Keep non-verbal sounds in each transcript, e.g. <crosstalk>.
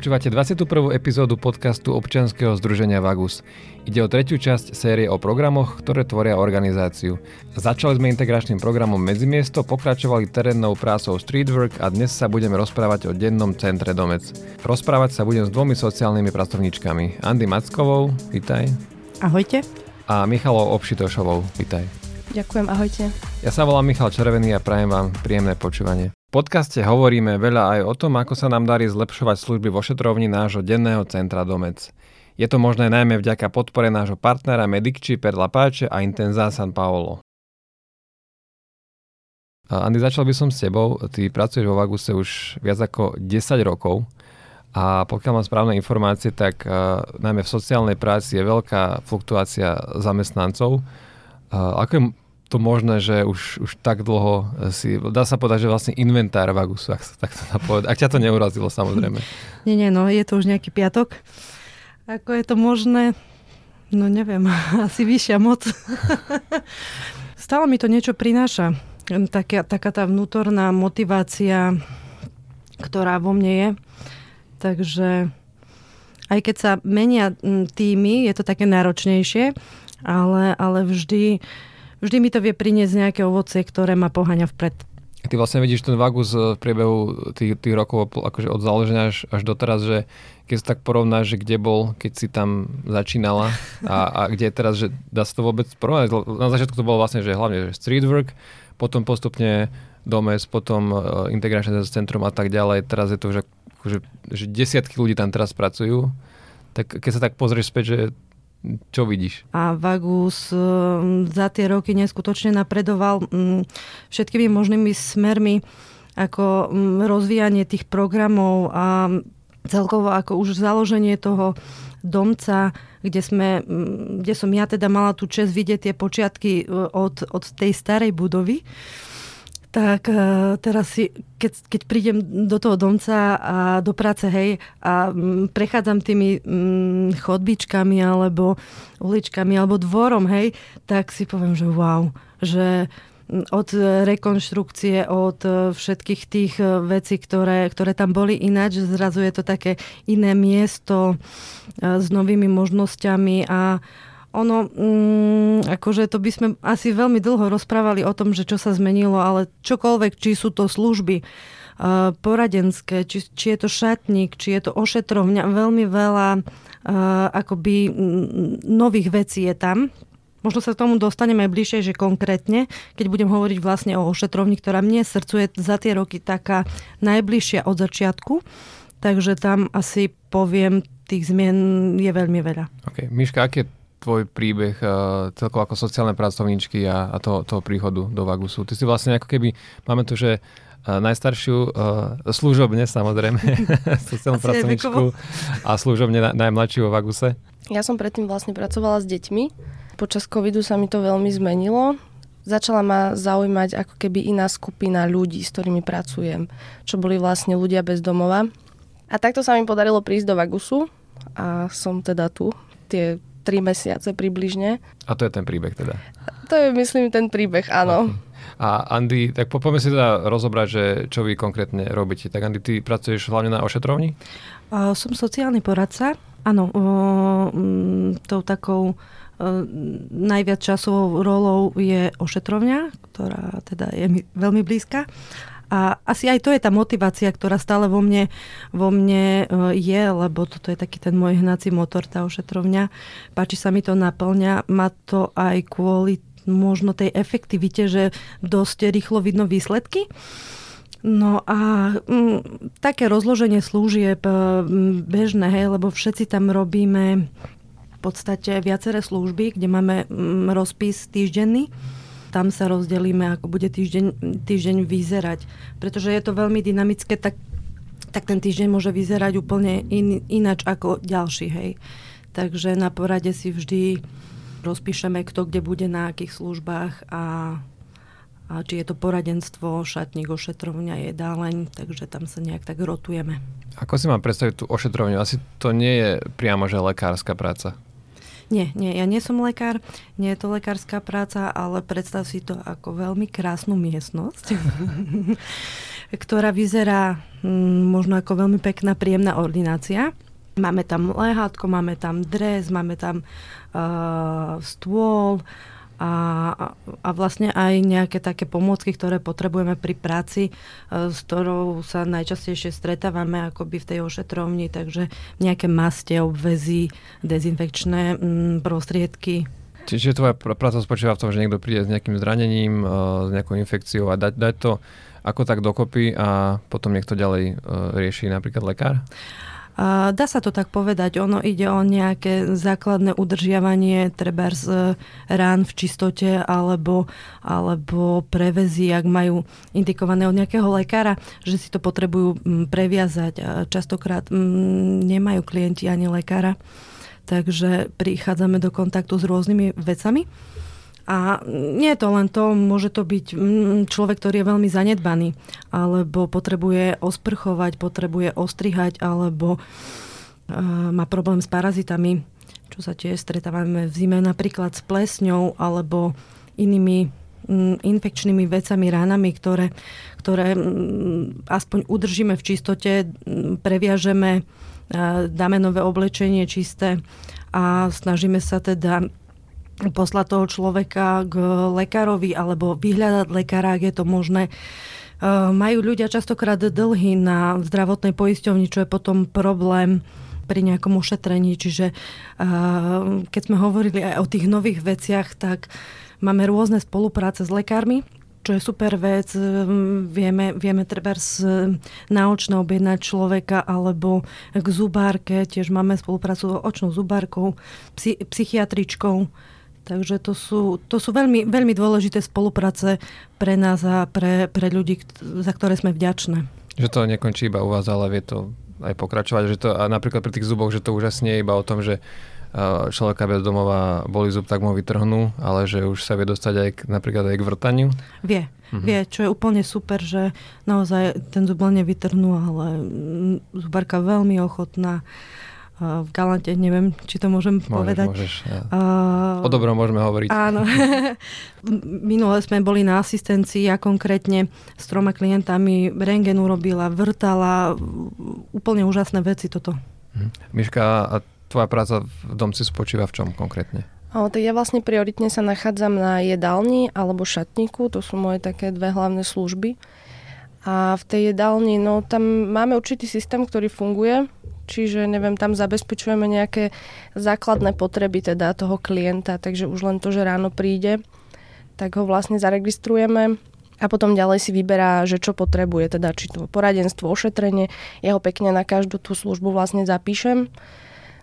Počúvate 21. epizódu podcastu občianskeho združenia Vagus. Ide o tretiu časť série o programoch, ktoré tvoria organizáciu. Začali sme integračným programom Medzimiesto, pokračovali terénnou prácou Streetwork a dnes sa budeme rozprávať o dennom centre Domec. Rozprávať sa budem s dvomi sociálnymi pracovníčkami. Andy Mackovou, vítaj. Ahojte. A Michalou Obšitošovou, vítaj. Ďakujem, ahojte. Ja sa volám Michal Červený a prajem vám príjemné počúvanie. Podcaste hovoríme veľa aj o tom, ako sa nám darí zlepšovať služby vo šetrovni nášho denného centra Domec. Je to možné najmä vďaka podpore nášho partnera Medicči per La a Intenza San Paolo. Andy, začal by som s tebou. Ty pracuješ vo Vaguse už viac ako 10 rokov a pokiaľ mám správne informácie, tak uh, najmä v sociálnej práci je veľká fluktuácia zamestnancov. Uh, ako je to možné, že už, už tak dlho si, dá sa povedať, že vlastne inventár Vagusu, ak sa tak to dá povedať. Ak ťa to neurazilo, samozrejme. <laughs> Nie, nie, no je to už nejaký piatok. Ako je to možné? No neviem, <laughs> asi vyššia moc. <laughs> Stále mi to niečo prináša. Taká, taká tá vnútorná motivácia, ktorá vo mne je. Takže aj keď sa menia týmy, je to také náročnejšie, ale, ale vždy vždy mi to vie priniesť nejaké ovocie, ktoré ma poháňa vpred. Ty vlastne vidíš ten vagus v priebehu tých, tých rokov akože od založenia až, až doteraz, že keď sa tak porovnáš, že kde bol, keď si tam začínala a, a kde je teraz, že dá sa to vôbec porovnať? Na začiatku to bolo vlastne, že hlavne že street work, potom postupne domes, potom uh, integračné centrum a tak ďalej. Teraz je to, že, že, že desiatky ľudí tam teraz pracujú. Tak keď sa tak pozrieš späť, že čo vidíš? A Vagus um, za tie roky neskutočne napredoval um, všetkými možnými smermi ako um, rozvíjanie tých programov a celkovo ako už založenie toho domca, kde, sme, kde som ja teda mala tú čest vidieť tie počiatky uh, od, od tej starej budovy tak uh, teraz si, keď, keď prídem do toho domca a do práce, hej, a m, prechádzam tými m, chodbičkami alebo uličkami alebo dvorom, hej, tak si poviem, že wow, že od rekonštrukcie, od e, všetkých tých e, vecí, ktoré, ktoré tam boli ináč, zrazu je to také iné miesto s novými možnosťami a ono, mm, akože to by sme asi veľmi dlho rozprávali o tom, že čo sa zmenilo, ale čokoľvek, či sú to služby uh, poradenské, či, či je to šatník, či je to ošetrovňa, veľmi veľa uh, akoby nových vecí je tam. Možno sa k tomu dostaneme aj bližšie, že konkrétne, keď budem hovoriť vlastne o ošetrovni, ktorá mne srdcu je za tie roky taká najbližšia od začiatku. Takže tam asi poviem, tých zmien je veľmi veľa. Okay. Miška, aké tvoj príbeh uh, celkovo ako sociálne pracovníčky a, a to, toho príchodu do Vagusu. Ty si vlastne ako keby, máme tu, že uh, najstaršiu uh, služobne samozrejme, <laughs> sociálnu pracovníčku a služobne na, najmladšiu vo Vaguse. Ja som predtým vlastne pracovala s deťmi. Počas covidu sa mi to veľmi zmenilo. Začala ma zaujímať ako keby iná skupina ľudí, s ktorými pracujem, čo boli vlastne ľudia bez domova. A takto sa mi podarilo prísť do Vagusu a som teda tu tie 3 mesiace približne. A to je ten príbeh teda? To je, myslím, ten príbeh, áno. Okay. A Andy, tak poďme si teda rozobrať, že čo vy konkrétne robíte. Tak Andy, ty pracuješ hlavne na ošetrovni? Uh, som sociálny poradca. Áno, uh, tou takou uh, najviac časovou rolou je ošetrovňa, ktorá teda je mi veľmi blízka. A asi aj to je tá motivácia, ktorá stále vo mne, vo mne e, je, lebo toto je taký ten môj hnací motor, tá ošetrovňa. Páči sa mi to, naplňa ma to aj kvôli možno tej efektivite, že dosť rýchlo vidno výsledky. No a m, také rozloženie služieb m, bežné, hej, lebo všetci tam robíme v podstate viaceré služby, kde máme m, rozpis týždenný tam sa rozdelíme, ako bude týždeň, týždeň vyzerať. Pretože je to veľmi dynamické, tak, tak ten týždeň môže vyzerať úplne in, inač ako ďalší, hej. Takže na porade si vždy rozpíšeme, kto kde bude na akých službách a, a či je to poradenstvo, šatník, ošetrovňa, jedáleň, takže tam sa nejak tak rotujeme. Ako si mám predstaviť tú ošetrovňu? Asi to nie je priamo, že lekárska práca. Nie, nie, ja nie som lekár, nie je to lekárska práca, ale predstav si to ako veľmi krásnu miestnosť, <laughs> ktorá vyzerá mm, možno ako veľmi pekná, príjemná ordinácia. Máme tam lehátko, máme tam dres, máme tam uh, stôl, a, a vlastne aj nejaké také pomôcky, ktoré potrebujeme pri práci, e, s ktorou sa najčastejšie stretávame akoby v tej ošetrovni, takže nejaké maste, obvezy, dezinfekčné mm, prostriedky. Čiže tvoja práca spočíva v tom, že niekto príde s nejakým zranením, e, s nejakou infekciou a dať, dať to ako tak dokopy a potom niekto ďalej e, rieši napríklad lekár? Dá sa to tak povedať, ono ide o nejaké základné udržiavanie treba z e, rán v čistote alebo, alebo prevezy, ak majú indikované od nejakého lekára, že si to potrebujú previazať. Častokrát nemajú klienti ani lekára, takže prichádzame do kontaktu s rôznymi vecami. A nie je to len to, môže to byť mm, človek, ktorý je veľmi zanedbaný, alebo potrebuje osprchovať, potrebuje ostrihať, alebo uh, má problém s parazitami, čo sa tiež stretávame v zime napríklad s plesňou alebo inými mm, infekčnými vecami, ránami, ktoré, ktoré mm, aspoň udržíme v čistote, previažeme, dáme nové oblečenie čisté a snažíme sa teda poslať toho človeka k lekárovi alebo vyhľadať lekára, ak je to možné. E, majú ľudia častokrát dlhy na zdravotnej poisťovni, čo je potom problém pri nejakom ušetrení. Čiže e, keď sme hovorili aj o tých nových veciach, tak máme rôzne spolupráce s lekármi, čo je super vec. E, vieme, vieme treba naočne objednať človeka alebo k zubárke. Tiež máme spoluprácu s očnou zubárkou, psychiatričkou Takže to sú, to sú veľmi, veľmi dôležité spolupráce pre nás a pre, pre ľudí, za ktoré sme vďačné. Že to nekončí iba u vás, ale vie to aj pokračovať. Že to, a napríklad pri tých zuboch, že to úžasne je iba o tom, že človeka bez domova boli zub, tak mu vytrhnú, ale že už sa vie dostať aj k, napríklad aj k vrtaniu? Vie. Mhm. Vie, čo je úplne super, že naozaj ten zub len nevytrhnú, ale zubarka veľmi ochotná v Galante, neviem, či to môžem môžeš, povedať. Môžeš, ja. uh, o dobrom môžeme hovoriť. Áno. <laughs> Minule sme boli na asistencii a konkrétne s troma klientami rengen urobila, vrtala, úplne úžasné veci toto. Mhm. Miška, a tvoja práca v domci spočíva v čom konkrétne? O, tak ja vlastne prioritne sa nachádzam na jedálni alebo šatníku, to sú moje také dve hlavné služby. A v tej jedálni, no tam máme určitý systém, ktorý funguje, čiže neviem, tam zabezpečujeme nejaké základné potreby teda toho klienta, takže už len to, že ráno príde, tak ho vlastne zaregistrujeme a potom ďalej si vyberá, že čo potrebuje, teda či to poradenstvo, ošetrenie, ja ho pekne na každú tú službu vlastne zapíšem.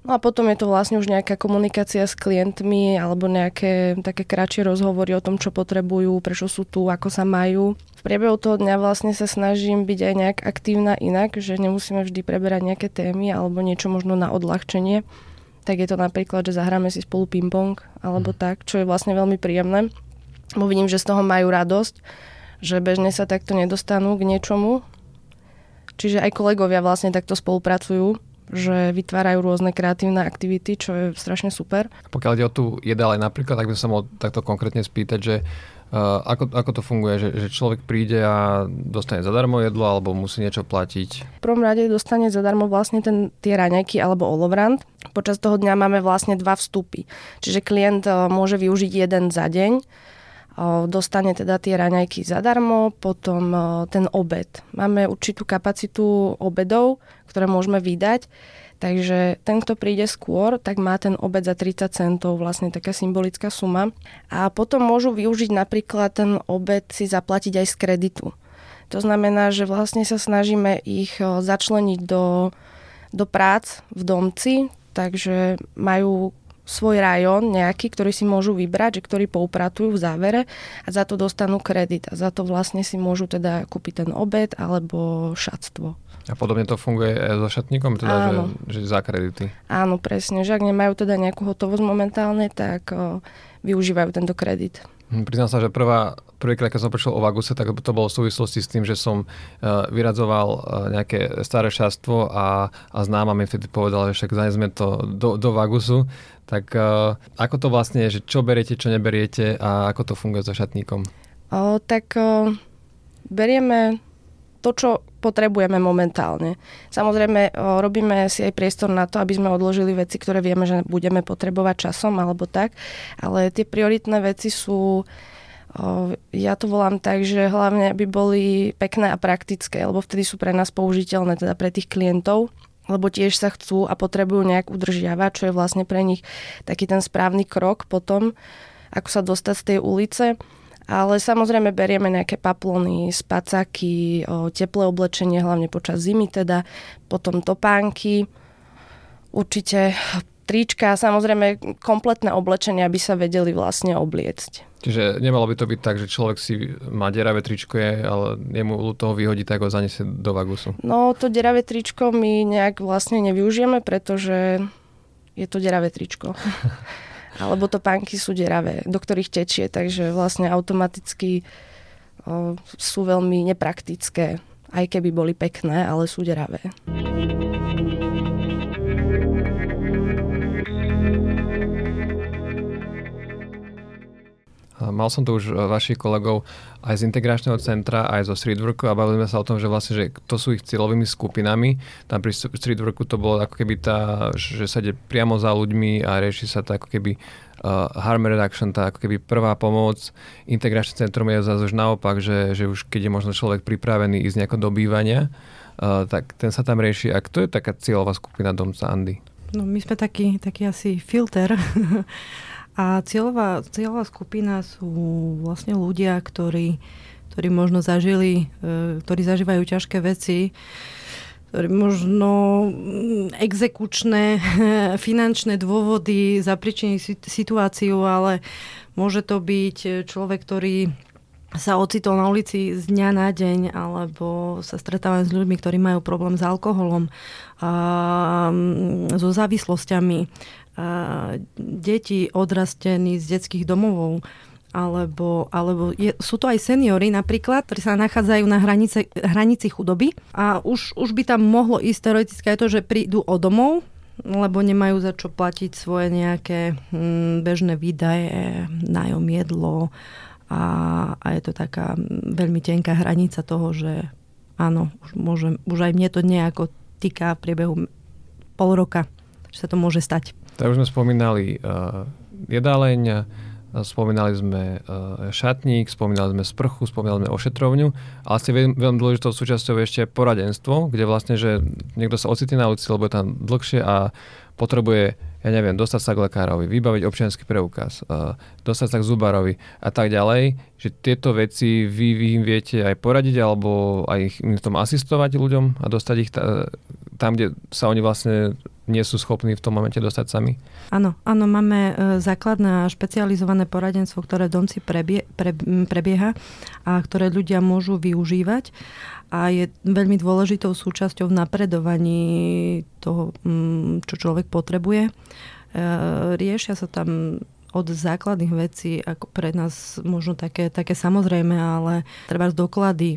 No a potom je to vlastne už nejaká komunikácia s klientmi alebo nejaké také kratšie rozhovory o tom, čo potrebujú, prečo sú tu, ako sa majú priebehu toho dňa vlastne sa snažím byť aj nejak aktívna inak, že nemusíme vždy preberať nejaké témy alebo niečo možno na odľahčenie. Tak je to napríklad, že zahráme si spolu ping-pong alebo mm. tak, čo je vlastne veľmi príjemné. Bo vidím, že z toho majú radosť, že bežne sa takto nedostanú k niečomu. Čiže aj kolegovia vlastne takto spolupracujú, že vytvárajú rôzne kreatívne aktivity, čo je strašne super. Pokiaľ ide o tú jedale napríklad, tak by som mohol takto konkrétne spýtať, že Uh, ako, ako to funguje, že, že človek príde a dostane zadarmo jedlo alebo musí niečo platiť? V prvom rade dostane zadarmo vlastne ten, tie raňajky alebo olovrant. Počas toho dňa máme vlastne dva vstupy. Čiže klient uh, môže využiť jeden za deň, dostane teda tie raňajky zadarmo, potom ten obed. Máme určitú kapacitu obedov, ktoré môžeme vydať. Takže ten, kto príde skôr, tak má ten obed za 30 centov, vlastne taká symbolická suma. A potom môžu využiť napríklad ten obed si zaplatiť aj z kreditu. To znamená, že vlastne sa snažíme ich začleniť do, do prác v domci, takže majú svoj rajón nejaký, ktorý si môžu vybrať, že ktorý poupratujú v závere a za to dostanú kredit. A za to vlastne si môžu teda kúpiť ten obed alebo šatstvo. A podobne to funguje aj so šatníkom, teda, Áno. že, že za kredity. Áno, presne. Že ak nemajú teda nejakú hotovosť momentálne, tak o, využívajú tento kredit. Hm, priznám sa, že prvá, prvýkrát, keď som počul o Vaguse, tak to bolo v súvislosti s tým, že som uh, vyradzoval uh, nejaké staré šastvo a, a známa mi vtedy povedala, že však zanesme to do, do Vagusu. Tak uh, ako to vlastne je, že čo beriete, čo neberiete a ako to funguje so šatníkom? O, tak o, berieme to, čo potrebujeme momentálne. Samozrejme, robíme si aj priestor na to, aby sme odložili veci, ktoré vieme, že budeme potrebovať časom alebo tak, ale tie prioritné veci sú ja to volám tak, že hlavne by boli pekné a praktické, lebo vtedy sú pre nás použiteľné, teda pre tých klientov lebo tiež sa chcú a potrebujú nejak udržiavať, čo je vlastne pre nich taký ten správny krok potom, ako sa dostať z tej ulice. Ale samozrejme berieme nejaké paplony, spacáky, teplé oblečenie, hlavne počas zimy teda, potom topánky, určite trička, samozrejme kompletné oblečenie, aby sa vedeli vlastne obliecť. Čiže nemalo by to byť tak, že človek si má deravé tričko, je, ale jemu toho vyhodí, tak ho zaniesie do vagusu. No to deravé tričko my nejak vlastne nevyužijeme, pretože je to deravé tričko. <laughs> alebo to pánky sú deravé, do ktorých tečie, takže vlastne automaticky o, sú veľmi nepraktické, aj keby boli pekné, ale sú deravé. Mal som tu už e, vašich kolegov aj z integračného centra, aj zo streetworku a bavili sme sa o tom, že vlastne, že to sú ich cieľovými skupinami. Tam pri streetworku to bolo ako keby tá, že sa ide priamo za ľuďmi a rieši sa to ako keby uh, harm reduction, tá ako keby prvá pomoc. Integračné centrum je zase už naopak, že, že už keď je možno človek pripravený ísť nejako do bývania, uh, tak ten sa tam rieši. A kto je taká cieľová skupina domca Andy? No my sme taký, taký asi filter <laughs> A cieľová, cieľová skupina sú vlastne ľudia, ktorí, ktorí možno zažili, e, ktorí zažívajú ťažké veci, možno mm, exekučné, <laughs> finančné dôvody zapričiniť situáciu, ale môže to byť človek, ktorý sa ocitol na ulici z dňa na deň, alebo sa stretávam s ľuďmi, ktorí majú problém s alkoholom, a, mm, so závislosťami, deti odrastení z detských domovov, alebo, alebo je, sú to aj seniory napríklad, ktorí sa nachádzajú na hranice, hranici chudoby a už, už by tam mohlo ísť teoreticky aj to, že prídu o domov, lebo nemajú za čo platiť svoje nejaké hm, bežné výdaje, nájom, jedlo a, a je to taká veľmi tenká hranica toho, že áno, už, môžem, už aj mne to nejako týka v priebehu pol roka, že sa to môže stať. Tak už sme spomínali uh, jedáleň, spomínali sme uh, šatník, spomínali sme sprchu, spomínali sme ošetrovňu, ale ste veľmi, dôležitou súčasťou ešte poradenstvo, kde vlastne, že niekto sa ocitne na ulici, lebo je tam dlhšie a potrebuje, ja neviem, dostať sa k lekárovi, vybaviť občianský preukaz, uh, dostať sa k zubarovi a tak ďalej, že tieto veci vy, vy im viete aj poradiť alebo aj im tom asistovať ľuďom a dostať ich ta, tam, kde sa oni vlastne nie sú schopní v tom momente dostať sami? Áno, áno, máme e, základné a špecializované poradenstvo, ktoré v domci prebie, pre, prebieha a ktoré ľudia môžu využívať a je veľmi dôležitou súčasťou v napredovaní toho, čo človek potrebuje. E, riešia sa tam od základných vecí, ako pre nás možno také, také samozrejme, ale treba z doklady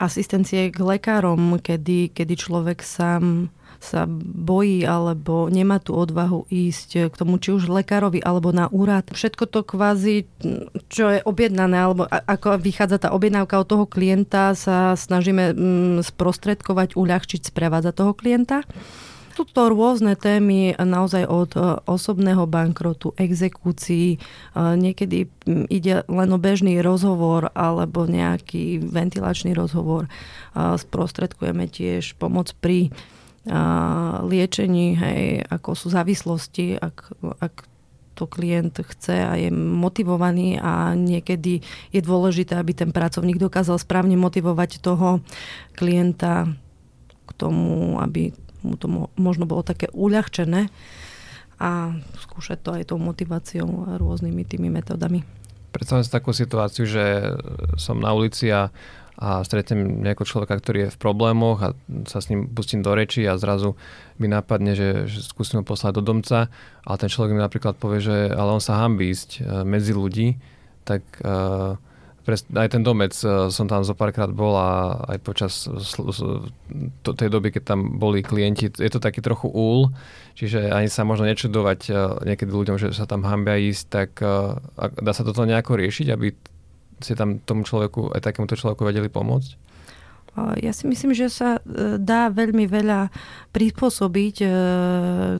asistencie k lekárom, kedy, kedy človek sám sa bojí alebo nemá tú odvahu ísť k tomu, či už lekárovi alebo na úrad. Všetko to kvázi, čo je objednané, alebo ako vychádza tá objednávka od toho klienta, sa snažíme mm, sprostredkovať, uľahčiť, sprevádzať toho klienta. Sú to rôzne témy naozaj od e, osobného bankrotu, exekúcií, e, niekedy ide len o bežný rozhovor alebo nejaký ventilačný rozhovor. Sprostredkujeme tiež pomoc pri liečení, hej, ako sú závislosti, ak, ak to klient chce a je motivovaný a niekedy je dôležité, aby ten pracovník dokázal správne motivovať toho klienta k tomu, aby mu to možno bolo také uľahčené a skúšať to aj tou motiváciou a rôznymi tými metodami. Predstavím si takú situáciu, že som na ulici a a stretnem nejakého človeka, ktorý je v problémoch a sa s ním pustím do reči a zrazu mi napadne, že, že skúsim ho poslať do domca. A ten človek mi napríklad povie, že ale on sa hambí ísť e, medzi ľudí, tak uh, aj ten domec uh, som tam zo párkrát bol a aj počas tej doby, keď tam boli klienti, je to taký trochu úl, čiže ani sa možno nečudovať niekedy ľuďom, že sa tam hambia ísť, tak dá sa toto nejako riešiť, aby ste tam tomu človeku, aj takémuto človeku vedeli pomôcť? Ja si myslím, že sa e, dá veľmi veľa prispôsobiť e,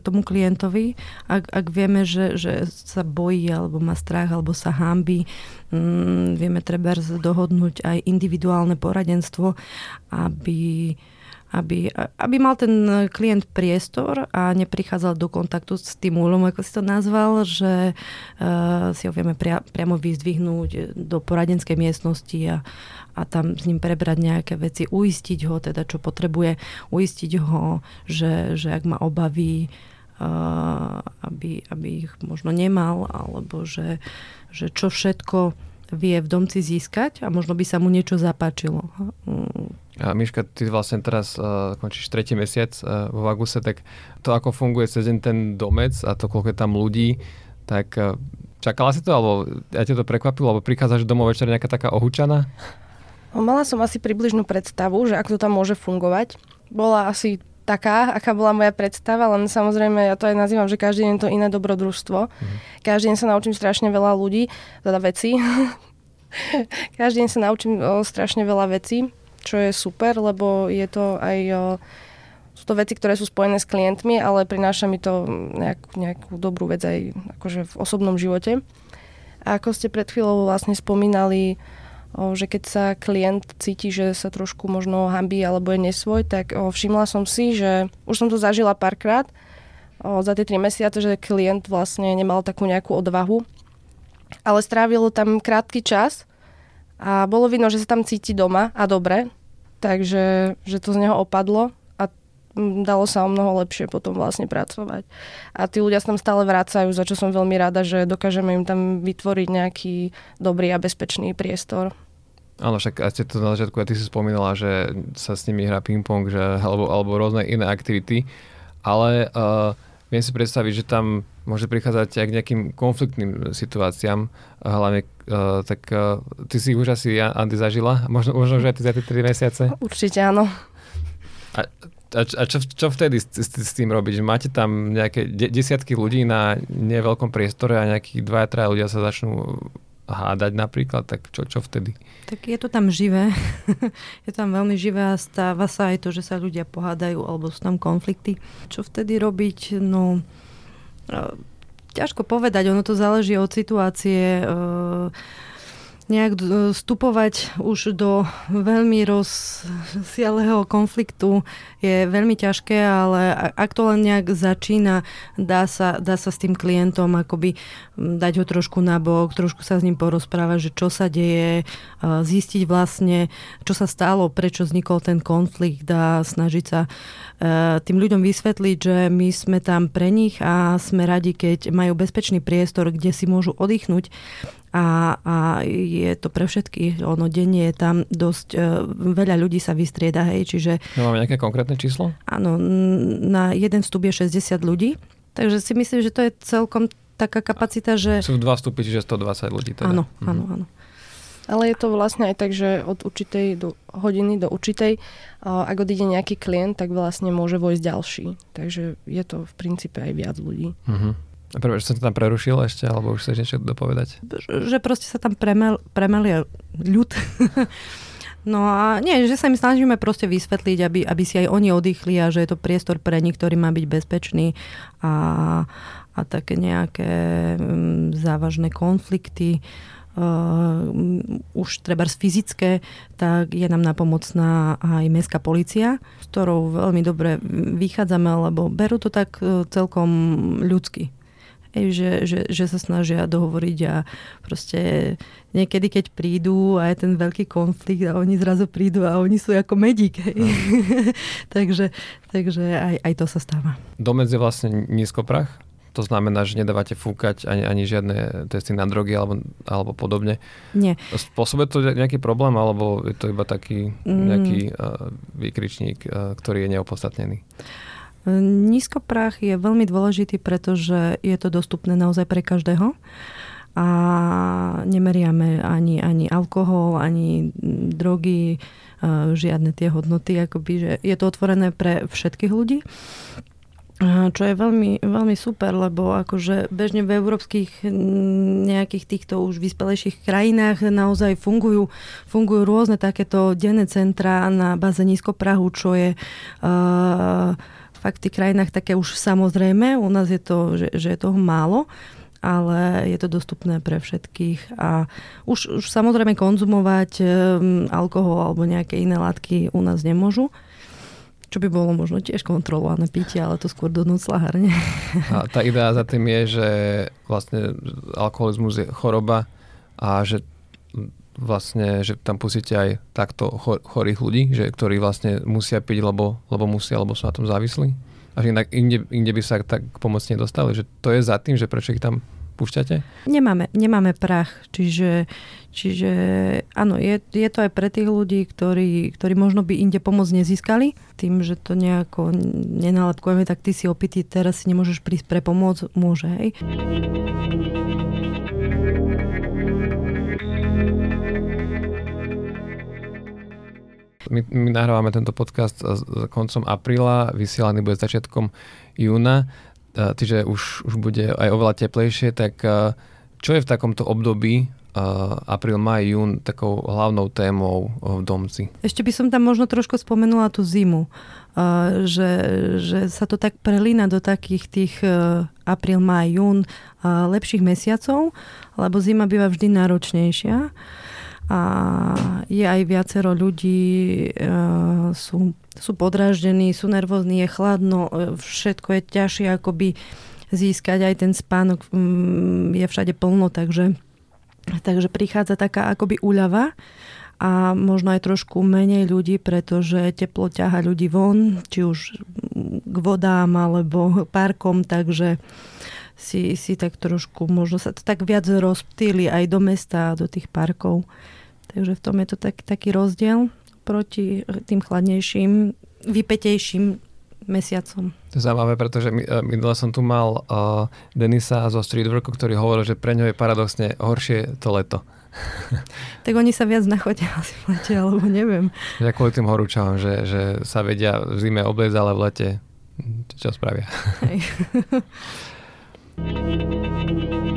tomu klientovi, ak, ak vieme, že, že sa bojí, alebo má strach, alebo sa hámbi. Mm, vieme treba dohodnúť aj individuálne poradenstvo, aby aby, aby mal ten klient priestor a neprichádzal do kontaktu s tým úlom, ako si to nazval, že uh, si ho vieme pria, priamo vyzdvihnúť do poradenskej miestnosti a, a tam s ním prebrať nejaké veci, uistiť ho, teda čo potrebuje, uistiť ho, že, že ak má obavy, uh, aby, aby ich možno nemal, alebo že, že čo všetko vie v domci získať a možno by sa mu niečo zapáčilo. A Miška, ty vlastne teraz uh, končíš tretí mesiac uh, vo Vaguse, tak to, ako funguje cez ten domec a to, koľko je tam ľudí, tak uh, čakala si to, alebo ja ťa to prekvapilo, alebo prichádzaš domov večer nejaká taká ohúčaná? Mala som asi približnú predstavu, že ako to tam môže fungovať. Bola asi taká, aká bola moja predstava, len samozrejme ja to aj nazývam, že každý deň to iné dobrodružstvo. Mhm. Každý deň sa naučím strašne veľa ľudí, teda veci. <laughs> každý deň sa naučím o, strašne veľa vecí, čo je super, lebo je to aj... O, sú to veci, ktoré sú spojené s klientmi, ale prináša mi to nejakú, nejakú dobrú vec aj akože v osobnom živote. A ako ste pred chvíľou vlastne spomínali, že keď sa klient cíti, že sa trošku možno hambí alebo je nesvoj, tak všimla som si, že už som to zažila párkrát za tie tri mesiace, že klient vlastne nemal takú nejakú odvahu, ale strávilo tam krátky čas a bolo vidno, že sa tam cíti doma a dobre, takže že to z neho opadlo dalo sa o mnoho lepšie potom vlastne pracovať. A tí ľudia sa tam stále vracajú, za čo som veľmi rada, že dokážeme im tam vytvoriť nejaký dobrý a bezpečný priestor. Áno, však aj ste to na začiatku, aj ty si spomínala, že sa s nimi hrá ping-pong, že, alebo, alebo rôzne iné aktivity, ale uh, viem si predstaviť, že tam môže prichádzať aj k nejakým konfliktným situáciám, hlavne uh, tak uh, ty si už asi Andy zažila, možno, možno že aj ty za tie 3 mesiace? Určite áno. A, a, čo, čo vtedy s, s, s tým robiť? Máte tam nejaké de, desiatky ľudí na neveľkom priestore a nejakí dvaja, traja ľudia sa začnú hádať napríklad, tak čo, čo vtedy? Tak je to tam živé. <laughs> je tam veľmi živé a stáva sa aj to, že sa ľudia pohádajú alebo sú tam konflikty. Čo vtedy robiť? No, e, ťažko povedať, ono to záleží od situácie. E, nejak vstupovať už do veľmi rozsialeho konfliktu je veľmi ťažké, ale ak to len nejak začína, dá sa, dá sa s tým klientom akoby dať ho trošku nabok, trošku sa s ním porozprávať, že čo sa deje, zistiť vlastne, čo sa stalo, prečo vznikol ten konflikt a snažiť sa tým ľuďom vysvetliť, že my sme tam pre nich a sme radi, keď majú bezpečný priestor, kde si môžu oddychnúť a, a je to pre všetkých. Ono denne je tam dosť, e, veľa ľudí sa vystrieda, hej, čiže... No, máme nejaké konkrétne číslo? Áno, na jeden vstup je 60 ľudí, takže si myslím, že to je celkom taká kapacita, že... Sú dva vstupy, čiže 120 ľudí teda. Áno, mhm. áno, áno. Ale je to vlastne aj tak, že od určitej do hodiny do určitej, ak odíde nejaký klient, tak vlastne môže vojsť ďalší. Takže je to v princípe aj viac ľudí. Uh-huh. Prvé, že som to tam prerušil ešte, alebo už chceš niečo dopovedať? Že proste sa tam premel, premelia ľud. <laughs> no a nie, že sa im snažíme proste vysvetliť, aby, aby si aj oni oddychli a že je to priestor pre nich, ktorý má byť bezpečný a, a také nejaké um, závažné konflikty Uh, už treba fyzické, tak je nám napomocná aj mestská policia, s ktorou veľmi dobre vychádzame, lebo berú to tak uh, celkom ľudsky že, že, že sa snažia dohovoriť a proste niekedy, keď prídu a je ten veľký konflikt a oni zrazu prídu a oni sú ako medík. <laughs> takže takže aj, aj to sa stáva. Domec je vlastne nízkoprach? To znamená, že nedávate fúkať ani, ani žiadne testy na drogy alebo, alebo podobne. Nie. Spôsobuje to nejaký problém, alebo je to iba taký mm. nejaký uh, výkričník, uh, ktorý je neopodstatnený? Nízkoprach je veľmi dôležitý, pretože je to dostupné naozaj pre každého a nemeriame ani, ani alkohol, ani drogy, e, žiadne tie hodnoty, akoby, že je to otvorené pre všetkých ľudí. čo je veľmi, veľmi super, lebo akože bežne v európskych nejakých týchto už vyspelejších krajinách naozaj fungujú, fungujú rôzne takéto denné centra na báze nízkoprahu, čo je uh, fakt v tých krajinách také už samozrejme. U nás je to, že, že je toho málo ale je to dostupné pre všetkých a už, už samozrejme konzumovať um, alkohol alebo nejaké iné látky u nás nemôžu čo by bolo možno tiež kontrolované pitie, ale to skôr do noclahárne. A tá idea za tým je, že vlastne alkoholizmus je choroba a že vlastne, že tam pustíte aj takto chorých ľudí, že, ktorí vlastne musia piť, lebo, lebo musia, lebo sú na tom závislí. A že inak inde, inde by sa tak pomoc nedostali. Že to je za tým, že prečo ich tam púšťate? Nemáme, nemáme prach, čiže, čiže áno, je, je to aj pre tých ľudí, ktorí, ktorí možno by inde pomoc nezískali, tým, že to nejako nenálepkujeme, tak ty si opitý, teraz si nemôžeš prísť pre pomoc, môže, hej. My, my nahrávame tento podcast koncom apríla, vysielaný bude začiatkom júna čiže už, už bude aj oveľa teplejšie, tak čo je v takomto období apríl, maj, jún takou hlavnou témou v domci? Ešte by som tam možno trošku spomenula tú zimu, že, že sa to tak prelína do takých tých apríl, maj, jún lepších mesiacov, lebo zima býva vždy náročnejšia a je aj viacero ľudí, sú sú podráždení, sú nervózni, je chladno, e, všetko je ťažšie akoby získať aj ten spánok mm, je všade plno, takže, takže prichádza taká akoby úľava a možno aj trošku menej ľudí, pretože teplo ťaha ľudí von, či už k vodám alebo parkom, takže si, si tak trošku, možno sa to tak viac rozptýli aj do mesta, do tých parkov. Takže v tom je to tak, taký rozdiel proti tým chladnejším, vypetejším mesiacom. To je zaujímavé, pretože e, minule som tu mal uh, Denisa zo Streetworku, ktorý hovoril, že pre ňo je paradoxne horšie to leto. <laughs> tak oni sa viac nachodia asi v lete, alebo neviem. Ja kvôli tým horúčavom, že, že sa vedia v zime obliecť, ale v lete čo spravia. Hej. <laughs>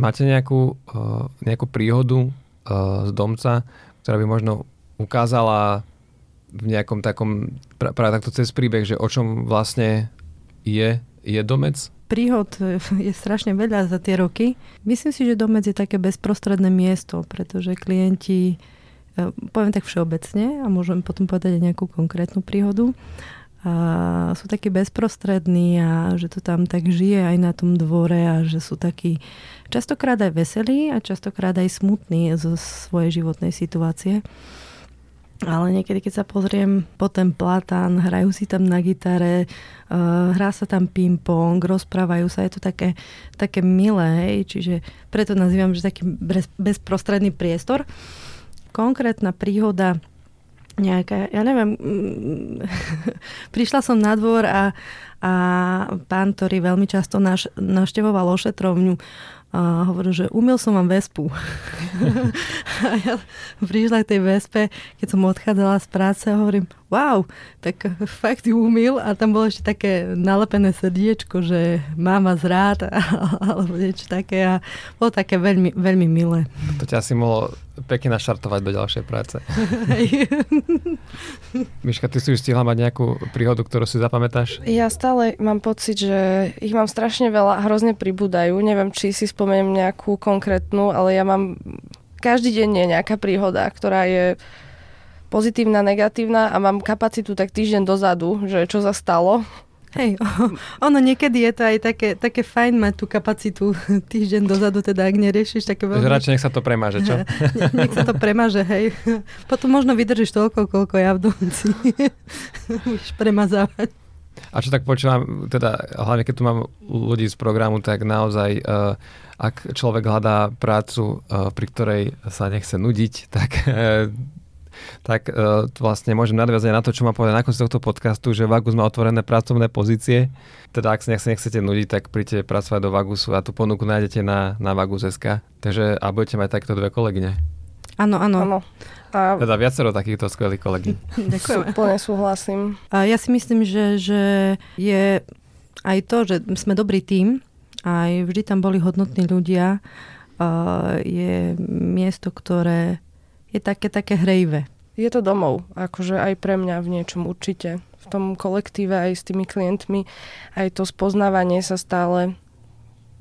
Máte nejakú, uh, nejakú príhodu uh, z domca, ktorá by možno ukázala v nejakom takom, práve takto cez príbeh, že o čom vlastne je, je domec? Príhod je strašne veľa za tie roky. Myslím si, že domec je také bezprostredné miesto, pretože klienti, poviem tak všeobecne a môžem potom povedať aj nejakú konkrétnu príhodu, a sú takí bezprostrední a že to tam tak žije aj na tom dvore a že sú takí častokrát aj veselí a častokrát aj smutní zo svojej životnej situácie. Ale niekedy, keď sa pozriem po ten platán, hrajú si tam na gitare, uh, hrá sa tam ping-pong, rozprávajú sa, je to také, také milé, hej? čiže preto nazývam, že taký bez, bezprostredný priestor. Konkrétna príhoda nejaká, ja neviem, mm, <laughs> prišla som na dvor a, a pán, ktorý veľmi často naš, naštevoval ošetrovňu, a hovoril, že umil som vám vespu. <laughs> <laughs> a ja prišla k tej vespe, keď som odchádzala z práce a hovorím, wow, tak <laughs> fakt ju umil a tam bolo ešte také nalepené srdiečko, že mám vás rád <laughs> alebo niečo také a bolo také veľmi, veľmi milé. To ťa asi mohlo pekne naštartovať do ďalšej práce. <laughs> Miška, ty si už stihla mať nejakú príhodu, ktorú si zapamätáš? Ja stále mám pocit, že ich mám strašne veľa a hrozne pribúdajú. Neviem, či si spomeniem nejakú konkrétnu, ale ja mám každý deň je nejaká príhoda, ktorá je pozitívna, negatívna a mám kapacitu tak týždeň dozadu, že čo sa stalo Hej, <laughs> ono niekedy je to aj také, také fajn mať tú kapacitu <laughs> týždeň dozadu, teda ak neriešiš také veľmi... Radšej nech sa to premáže, čo? <laughs> nech sa to premáže, hej. Potom možno vydržíš toľko, koľko ja v domci. Budeš premazávať. A čo tak počúvam, teda hlavne keď tu mám ľudí z programu, tak naozaj, uh, ak človek hľadá prácu, uh, pri ktorej sa nechce nudiť, tak uh, tak uh, vlastne môžem nadviazať na to, čo ma povedať na konci tohto podcastu, že Vagus má otvorené pracovné pozície. Teda ak sa nechcete nudiť, tak príďte pracovať do Vagusu a tú ponuku nájdete na, na Vagus.sk. Takže a budete mať takto dve kolegyne. Áno, áno. Áno. A Teda viacero takýchto skvelých kolegy. <laughs> Ďakujeme. úplne súhlasím. A ja si myslím, že, že je aj to, že sme dobrý tím, aj vždy tam boli hodnotní ľudia, a je miesto, ktoré je také, také hrejvé. Je to domov, akože aj pre mňa v niečom určite. V tom kolektíve aj s tými klientmi, aj to spoznávanie sa stále,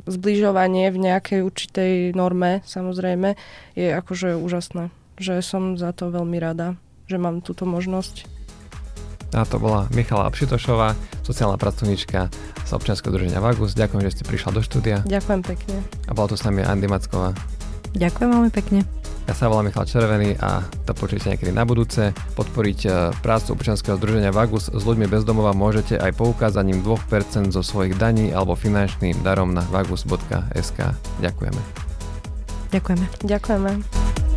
zbližovanie v nejakej určitej norme, samozrejme, je akože úžasné. Že som za to veľmi rada, že mám túto možnosť. A to bola Michala Pšitošová, sociálna pracovníčka z občianskeho druženia Vagus. Ďakujem, že ste prišla do štúdia. Ďakujem pekne. A bola tu s nami Andy Macková. Ďakujem veľmi pekne. Ja sa volám Michal Červený a to počujete niekedy na budúce. Podporiť e, prácu občianskeho združenia Vagus s ľuďmi bez domova môžete aj poukázaním 2% zo svojich daní alebo finančným darom na vagus.sk. Ďakujeme. Ďakujeme. Ďakujeme.